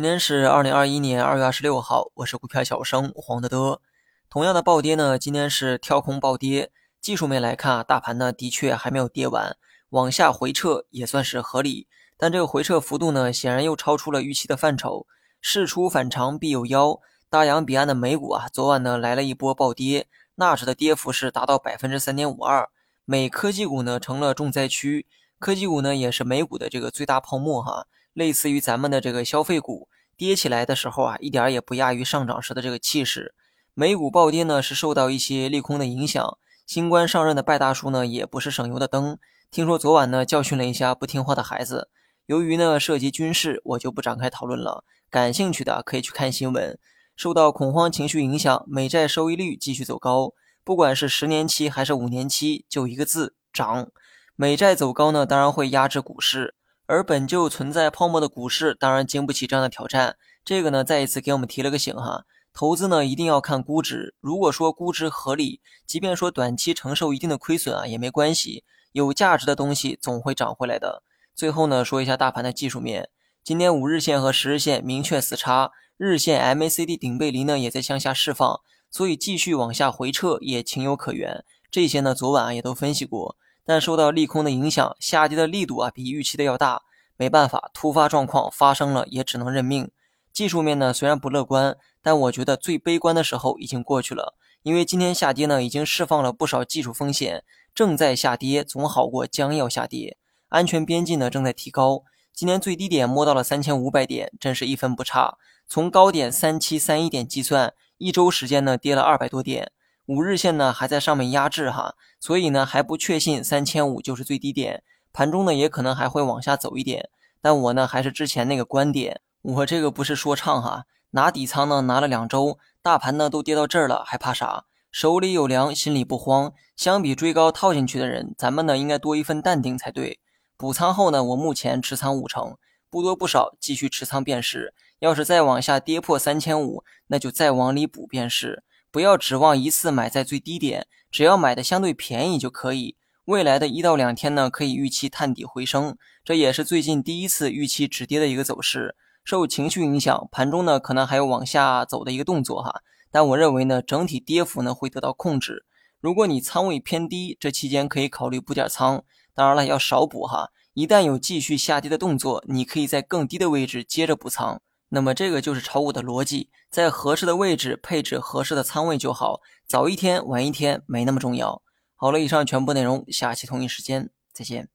今天是二零二一年二月二十六号，我是股票小生黄德德。同样的暴跌呢，今天是跳空暴跌。技术面来看啊，大盘呢的确还没有跌完，往下回撤也算是合理。但这个回撤幅度呢，显然又超出了预期的范畴。事出反常必有妖，大洋彼岸的美股啊，昨晚呢来了一波暴跌，纳指的跌幅是达到百分之三点五二，美科技股呢成了重灾区。科技股呢也是美股的这个最大泡沫哈。类似于咱们的这个消费股跌起来的时候啊，一点也不亚于上涨时的这个气势。美股暴跌呢，是受到一些利空的影响。新官上任的拜大叔呢，也不是省油的灯。听说昨晚呢，教训了一下不听话的孩子。由于呢涉及军事，我就不展开讨论了。感兴趣的可以去看新闻。受到恐慌情绪影响，美债收益率继续走高，不管是十年期还是五年期，就一个字涨。美债走高呢，当然会压制股市。而本就存在泡沫的股市，当然经不起这样的挑战。这个呢，再一次给我们提了个醒哈。投资呢，一定要看估值。如果说估值合理，即便说短期承受一定的亏损啊，也没关系。有价值的东西总会涨回来的。最后呢，说一下大盘的技术面。今天五日线和十日线明确死叉，日线 MACD 顶背离呢也在向下释放，所以继续往下回撤也情有可原。这些呢，昨晚啊也都分析过。但受到利空的影响，下跌的力度啊比预期的要大，没办法，突发状况发生了也只能认命。技术面呢虽然不乐观，但我觉得最悲观的时候已经过去了，因为今天下跌呢已经释放了不少技术风险，正在下跌总好过将要下跌，安全边际呢正在提高。今天最低点摸到了三千五百点，真是一分不差。从高点三七三一点计算，一周时间呢跌了二百多点。五日线呢还在上面压制哈，所以呢还不确信三千五就是最低点，盘中呢也可能还会往下走一点。但我呢还是之前那个观点，我这个不是说唱哈，拿底仓呢拿了两周，大盘呢都跌到这儿了，还怕啥？手里有粮，心里不慌。相比追高套进去的人，咱们呢应该多一份淡定才对。补仓后呢，我目前持仓五成，不多不少，继续持仓便是。要是再往下跌破三千五，那就再往里补便是。不要指望一次买在最低点，只要买的相对便宜就可以。未来的一到两天呢，可以预期探底回升，这也是最近第一次预期止跌的一个走势。受情绪影响，盘中呢可能还有往下走的一个动作哈，但我认为呢，整体跌幅呢会得到控制。如果你仓位偏低，这期间可以考虑补点仓，当然了要少补哈。一旦有继续下跌的动作，你可以在更低的位置接着补仓。那么这个就是炒股的逻辑，在合适的位置配置合适的仓位就好，早一天晚一天没那么重要。好了，以上全部内容，下期同一时间再见。